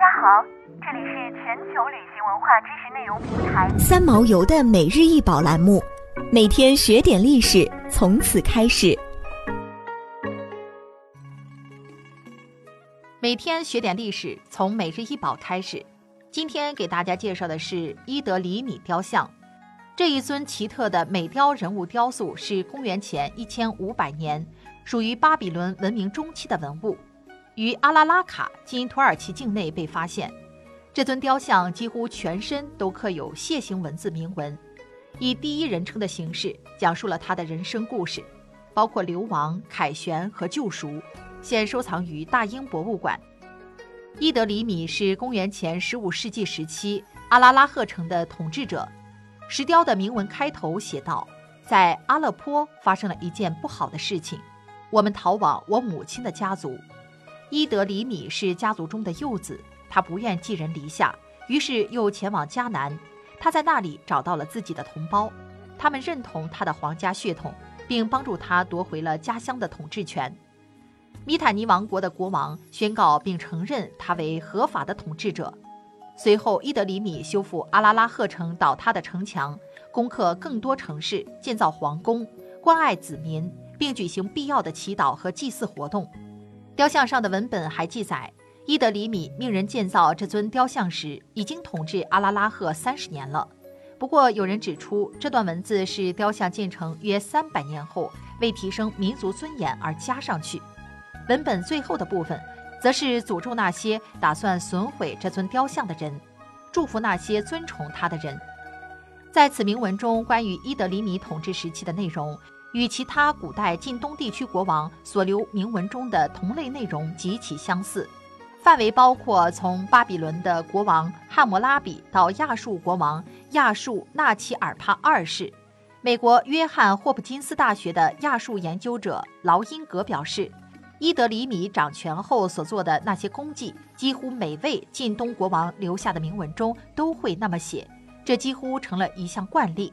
家好，这里是全球旅行文化知识内容平台三毛游的每日一宝栏目，每天学点历史，从此开始。每天学点历史，从每日一宝开始。今天给大家介绍的是伊德里米雕像。这一尊奇特的美雕人物雕塑是公元前一千五百年，属于巴比伦文明中期的文物。于阿拉拉卡（今土耳其境内）被发现，这尊雕像几乎全身都刻有楔形文字铭文，以第一人称的形式讲述了他的人生故事，包括流亡、凯旋和救赎。现收藏于大英博物馆。伊德里米是公元前15世纪时期阿拉拉赫城的统治者。石雕的铭文开头写道：“在阿勒颇发生了一件不好的事情，我们逃往我母亲的家族。”伊德里米是家族中的幼子，他不愿寄人篱下，于是又前往迦南。他在那里找到了自己的同胞，他们认同他的皇家血统，并帮助他夺回了家乡的统治权。米坦尼王国的国王宣告并承认他为合法的统治者。随后，伊德里米修复阿拉拉赫城倒塌的城墙，攻克更多城市，建造皇宫，关爱子民，并举行必要的祈祷和祭祀活动。雕像上的文本还记载，伊德里米命人建造这尊雕像时，已经统治阿拉拉赫三十年了。不过，有人指出，这段文字是雕像建成约三百年后，为提升民族尊严而加上去。文本最后的部分，则是诅咒那些打算损毁这尊雕像的人，祝福那些尊崇他的人。在此铭文中，关于伊德里米统治时期的内容。与其他古代近东地区国王所留铭文中的同类内容极其相似，范围包括从巴比伦的国王汉谟拉比到亚述国王亚述纳齐尔帕二世。美国约翰霍普金斯大学的亚述研究者劳因格表示，伊德里米掌权后所做的那些功绩，几乎每位近东国王留下的铭文中都会那么写，这几乎成了一项惯例。